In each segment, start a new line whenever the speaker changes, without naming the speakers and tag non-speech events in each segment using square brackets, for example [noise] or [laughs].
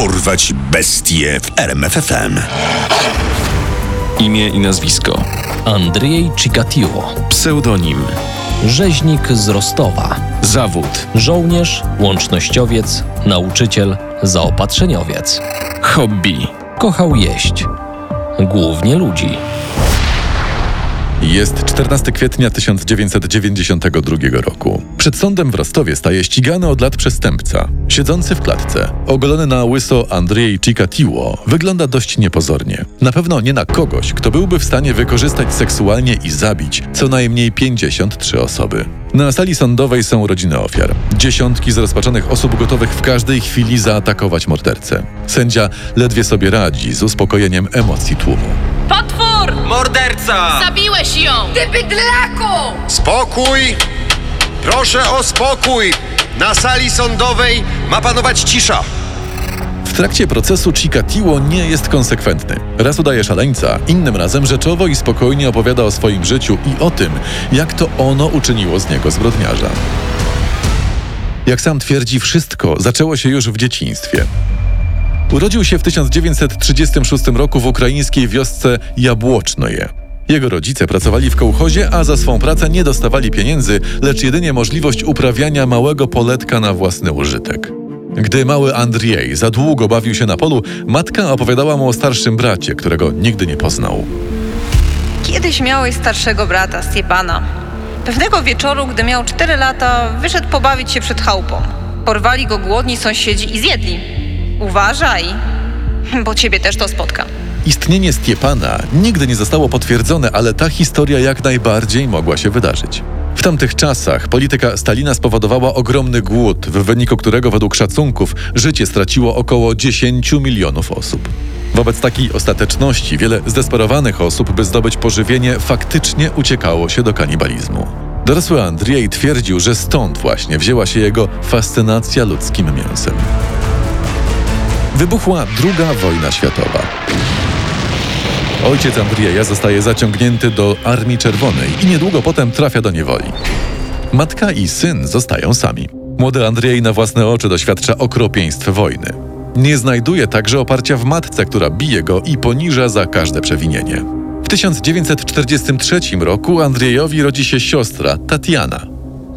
Dorwać bestie w RMFFM.
Imię i nazwisko.
Andrzej Chikatilo.
Pseudonim.
Rzeźnik z Rostowa.
Zawód.
Żołnierz, łącznościowiec, nauczyciel, zaopatrzeniowiec.
Hobby.
Kochał jeść. Głównie ludzi.
Jest 14 kwietnia 1992 roku. Przed sądem w Rostowie staje ścigany od lat przestępca. Siedzący w klatce, ogolony na łyso Andrzej Chikatiło wygląda dość niepozornie. Na pewno nie na kogoś, kto byłby w stanie wykorzystać seksualnie i zabić co najmniej 53 osoby. Na sali sądowej są rodziny ofiar. Dziesiątki zrozpaczonych osób gotowych w każdej chwili zaatakować mordercę. Sędzia ledwie sobie radzi z uspokojeniem emocji tłumu.
Potwór!
Morderca!
Zabiłeś ją!
Ty bydlaku!
Spokój! Proszę o spokój! Na sali sądowej ma panować cisza.
W trakcie procesu Chikatiło nie jest konsekwentny. Raz udaje szaleńca, innym razem rzeczowo i spokojnie opowiada o swoim życiu i o tym, jak to ono uczyniło z niego zbrodniarza. Jak sam twierdzi, wszystko zaczęło się już w dzieciństwie. Urodził się w 1936 roku w ukraińskiej wiosce Jabłocznoje. Jego rodzice pracowali w kołchozie, a za swą pracę nie dostawali pieniędzy, lecz jedynie możliwość uprawiania małego poletka na własny użytek. Gdy mały Andrzej za długo bawił się na polu, matka opowiadała mu o starszym bracie, którego nigdy nie poznał.
Kiedyś miałeś starszego brata, Stepana. Pewnego wieczoru, gdy miał 4 lata, wyszedł pobawić się przed chałupą. Porwali go głodni sąsiedzi i zjedli. Uważaj, bo ciebie też to spotka.
Istnienie Stiepana nigdy nie zostało potwierdzone, ale ta historia jak najbardziej mogła się wydarzyć. W tamtych czasach polityka Stalina spowodowała ogromny głód, w wyniku którego według szacunków życie straciło około 10 milionów osób. Wobec takiej ostateczności wiele zdesperowanych osób, by zdobyć pożywienie, faktycznie uciekało się do kanibalizmu. Dorosły Andrzej twierdził, że stąd właśnie wzięła się jego fascynacja ludzkim mięsem. Wybuchła II wojna światowa. Ojciec Andrieja zostaje zaciągnięty do Armii Czerwonej i niedługo potem trafia do niewoli. Matka i syn zostają sami. Młody Andrzej na własne oczy doświadcza okropieństw wojny. Nie znajduje także oparcia w matce, która bije go i poniża za każde przewinienie. W 1943 roku Andrzejowi rodzi się siostra Tatiana.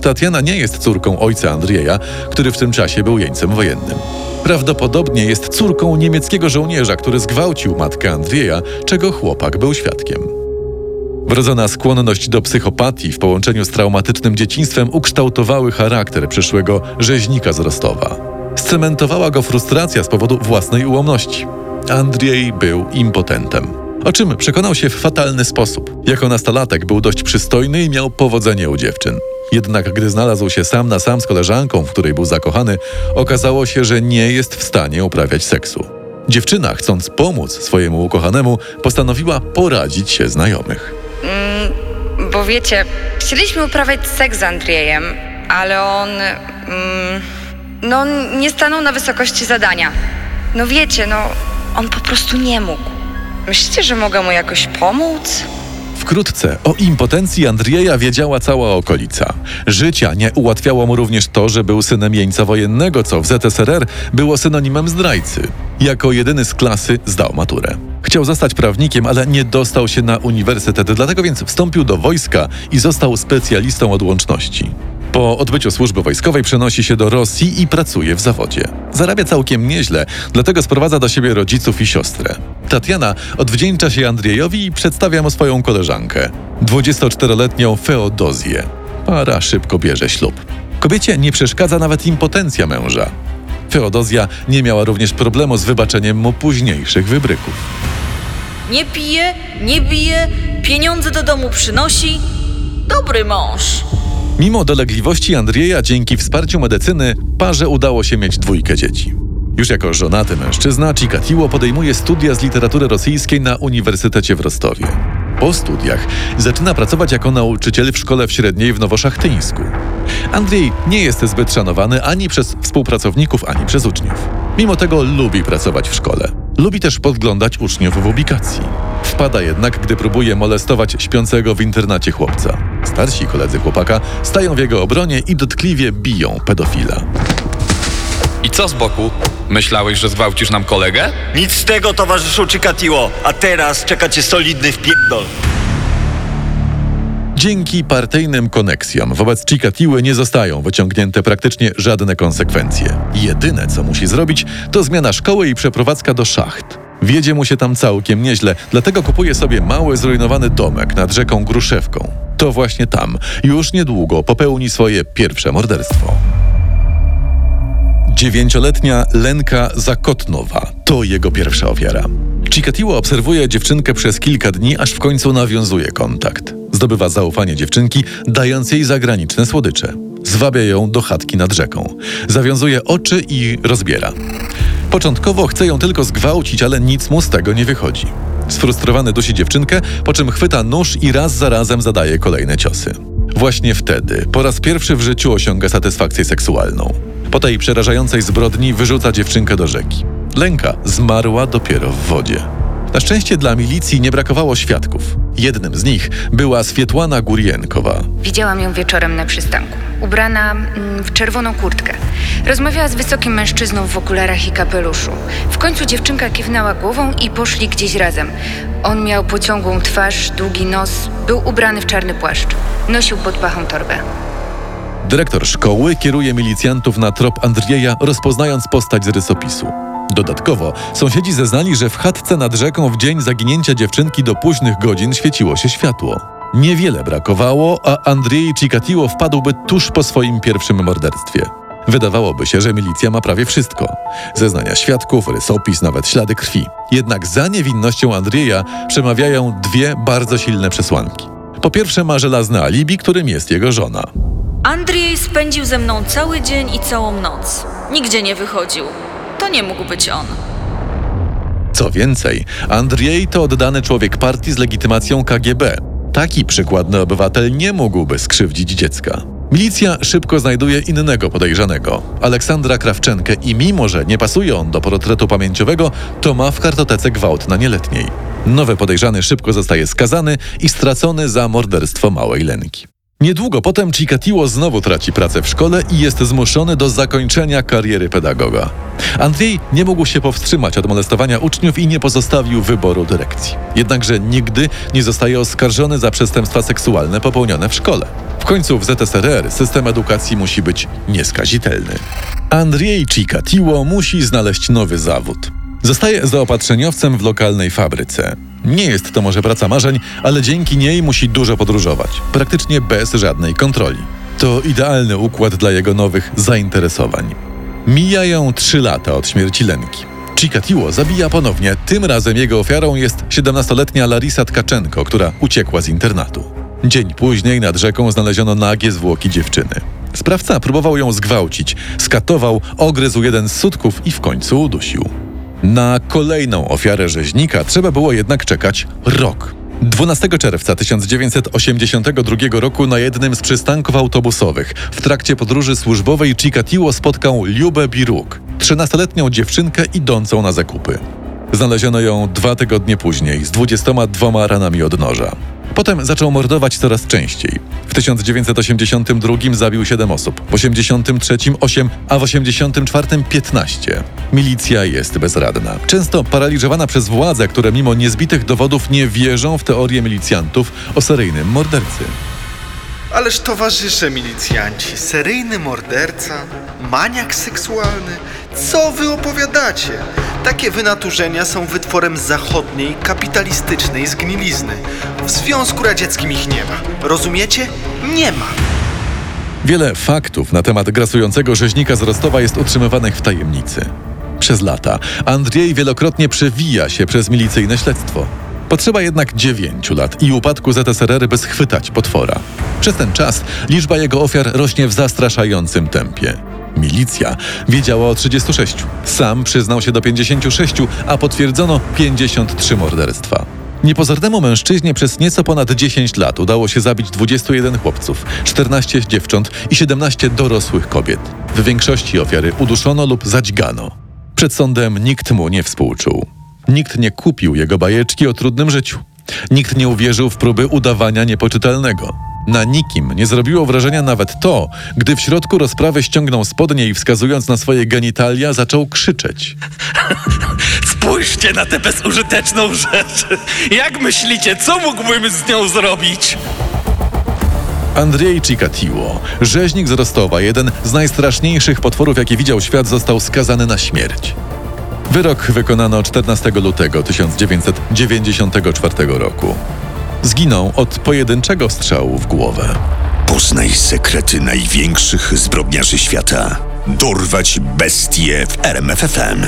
Tatiana nie jest córką ojca Andrzeja, który w tym czasie był jeńcem wojennym. Prawdopodobnie jest córką niemieckiego żołnierza, który zgwałcił matkę Andrzeja, czego chłopak był świadkiem. Wrodzona skłonność do psychopatii w połączeniu z traumatycznym dzieciństwem ukształtowały charakter przyszłego rzeźnika z Rostowa. Scementowała go frustracja z powodu własnej ułomności. Andrzej był impotentem. O czym przekonał się w fatalny sposób. Jako nastolatek był dość przystojny i miał powodzenie u dziewczyn. Jednak gdy znalazł się sam na sam z koleżanką, w której był zakochany, okazało się, że nie jest w stanie uprawiać seksu. Dziewczyna, chcąc pomóc swojemu ukochanemu, postanowiła poradzić się znajomych.
Bo wiecie, chcieliśmy uprawiać seks z Andrzejem, ale on. Mm, no, nie stanął na wysokości zadania. No wiecie, no, on po prostu nie mógł. Myślicie, że mogę mu jakoś pomóc?
Wkrótce o impotencji Andrzeja wiedziała cała okolica. Życia nie ułatwiało mu również to, że był synem jeńca wojennego, co w ZSRR było synonimem zdrajcy. Jako jedyny z klasy zdał maturę. Chciał zostać prawnikiem, ale nie dostał się na uniwersytet, dlatego więc wstąpił do wojska i został specjalistą od łączności. Po odbyciu służby wojskowej przenosi się do Rosji i pracuje w zawodzie. Zarabia całkiem nieźle, dlatego sprowadza do siebie rodziców i siostrę. Tatiana odwdzięcza się Andrzejowi i przedstawia mu swoją koleżankę, 24-letnią Feodozję. Para szybko bierze ślub. Kobiecie nie przeszkadza nawet impotencja męża. Feodozja nie miała również problemu z wybaczeniem mu późniejszych wybryków.
Nie pije, nie bije, pieniądze do domu przynosi. Dobry mąż.
Mimo dolegliwości Andrzeja, dzięki wsparciu medycyny, parze udało się mieć dwójkę dzieci. Już jako żonaty mężczyzna, Chikatiło podejmuje studia z literatury rosyjskiej na Uniwersytecie w Rostowie. Po studiach zaczyna pracować jako nauczyciel w szkole w średniej w Nowoszachtyńsku. Andrzej nie jest zbyt szanowany ani przez współpracowników, ani przez uczniów. Mimo tego lubi pracować w szkole. Lubi też podglądać uczniów w ubikacji. Wpada jednak, gdy próbuje molestować śpiącego w internacie chłopca. Starsi koledzy chłopaka stają w jego obronie i dotkliwie biją pedofila.
I co z boku? Myślałeś, że zgwałcisz nam kolegę?
Nic z tego, towarzyszu Chikatilo. A teraz czeka cię solidny wpierdol.
Dzięki partyjnym koneksjom wobec Chikatiły nie zostają wyciągnięte praktycznie żadne konsekwencje. Jedyne, co musi zrobić, to zmiana szkoły i przeprowadzka do szacht. Wiedzie mu się tam całkiem nieźle, dlatego kupuje sobie mały, zrujnowany domek nad rzeką Gruszewką. To właśnie tam, już niedługo popełni swoje pierwsze morderstwo. Dziewięcioletnia Lenka Zakotnowa to jego pierwsza ofiara. Chikatiło obserwuje dziewczynkę przez kilka dni, aż w końcu nawiązuje kontakt. Zdobywa zaufanie dziewczynki, dając jej zagraniczne słodycze. Zwabia ją do chatki nad rzeką. Zawiązuje oczy i rozbiera. Początkowo chce ją tylko zgwałcić, ale nic mu z tego nie wychodzi. Sfrustrowany dusi dziewczynkę, po czym chwyta nóż i raz za razem zadaje kolejne ciosy. Właśnie wtedy, po raz pierwszy w życiu osiąga satysfakcję seksualną. Po tej przerażającej zbrodni wyrzuca dziewczynkę do rzeki. Lenka zmarła dopiero w wodzie. Na szczęście dla milicji nie brakowało świadków. Jednym z nich była Swietłana Gurienkowa.
Widziałam ją wieczorem na przystanku. Ubrana mm, w czerwoną kurtkę. Rozmawiała z wysokim mężczyzną w okularach i kapeluszu. W końcu dziewczynka kiwnęła głową i poszli gdzieś razem. On miał pociągłą twarz, długi nos, był ubrany w czarny płaszcz. Nosił pod pachą torbę.
Dyrektor szkoły kieruje milicjantów na trop Andrieja, rozpoznając postać z rysopisu. Dodatkowo sąsiedzi zeznali, że w chatce nad rzeką w dzień zaginięcia dziewczynki do późnych godzin świeciło się światło. Niewiele brakowało, a Andrzej Chikatiło wpadłby tuż po swoim pierwszym morderstwie. Wydawałoby się, że milicja ma prawie wszystko. Zeznania świadków, rysopis, nawet ślady krwi. Jednak za niewinnością Andrzeja przemawiają dwie bardzo silne przesłanki. Po pierwsze ma żelazne alibi, którym jest jego żona.
Andrzej spędził ze mną cały dzień i całą noc. Nigdzie nie wychodził. To nie mógł być on.
Co więcej, Andrzej to oddany człowiek partii z legitymacją KGB. Taki przykładny obywatel nie mógłby skrzywdzić dziecka. Milicja szybko znajduje innego podejrzanego, Aleksandra Krawczenkę i mimo, że nie pasuje on do portretu pamięciowego, to ma w kartotece gwałt na nieletniej. Nowy podejrzany szybko zostaje skazany i stracony za morderstwo małej Lenki. Niedługo potem Chikatiło znowu traci pracę w szkole i jest zmuszony do zakończenia kariery pedagoga. Andrzej nie mógł się powstrzymać od molestowania uczniów i nie pozostawił wyboru dyrekcji. Jednakże nigdy nie zostaje oskarżony za przestępstwa seksualne popełnione w szkole. W końcu w ZSRR system edukacji musi być nieskazitelny. Andrzej Chikatiło musi znaleźć nowy zawód. Zostaje zaopatrzeniowcem w lokalnej fabryce. Nie jest to może praca marzeń, ale dzięki niej musi dużo podróżować, praktycznie bez żadnej kontroli. To idealny układ dla jego nowych zainteresowań. Mijają trzy lata od śmierci Lenki. Chikatiło zabija ponownie, tym razem jego ofiarą jest 17-letnia Larisa Tkaczenko, która uciekła z internatu. Dzień później nad rzeką znaleziono nagie zwłoki dziewczyny. Sprawca próbował ją zgwałcić, skatował, ogryzł jeden z sutków i w końcu udusił. Na kolejną ofiarę rzeźnika trzeba było jednak czekać rok. 12 czerwca 1982 roku na jednym z przystanków autobusowych w trakcie podróży służbowej Chikatiło spotkał Liubę Biruk, 13-letnią dziewczynkę idącą na zakupy. Znaleziono ją dwa tygodnie później z 22 ranami od noża. Potem zaczął mordować coraz częściej. W 1982 zabił 7 osób, w 83 8, a w 84 15. Milicja jest bezradna. Często paraliżowana przez władze, które mimo niezbitych dowodów nie wierzą w teorię milicjantów o seryjnym mordercy.
Ależ towarzysze milicjanci, seryjny morderca, maniak seksualny, co wy opowiadacie? Takie wynaturzenia są wytworem zachodniej, kapitalistycznej zgnilizny. W Związku Radzieckim ich nie ma. Rozumiecie? Nie ma.
Wiele faktów na temat grasującego rzeźnika z Rostowa jest utrzymywanych w tajemnicy. Przez lata Andrzej wielokrotnie przewija się przez milicyjne śledztwo. Potrzeba jednak dziewięciu lat i upadku ZSRR, by schwytać potwora. Przez ten czas liczba jego ofiar rośnie w zastraszającym tempie. Milicja wiedziała o 36. Sam przyznał się do 56, a potwierdzono 53 morderstwa. Niepozornemu mężczyźnie przez nieco ponad 10 lat udało się zabić 21 chłopców, 14 dziewcząt i 17 dorosłych kobiet. W większości ofiary uduszono lub zadźgano. Przed sądem nikt mu nie współczuł. Nikt nie kupił jego bajeczki o trudnym życiu. Nikt nie uwierzył w próby udawania niepoczytalnego. Na nikim nie zrobiło wrażenia nawet to, gdy w środku rozprawy ściągnął spodnie i wskazując na swoje genitalia zaczął krzyczeć. [laughs]
Spójrzcie na tę bezużyteczną rzecz. Jak myślicie, co mógłbym z nią zrobić?
Andrzej Chikatiło, rzeźnik z Rostowa, jeden z najstraszniejszych potworów, jakie widział świat, został skazany na śmierć. Wyrok wykonano 14 lutego 1994 roku. Zginął od pojedynczego strzału w głowę.
Poznaj sekrety największych zbrodniarzy świata. Dorwać bestie w RMFFM.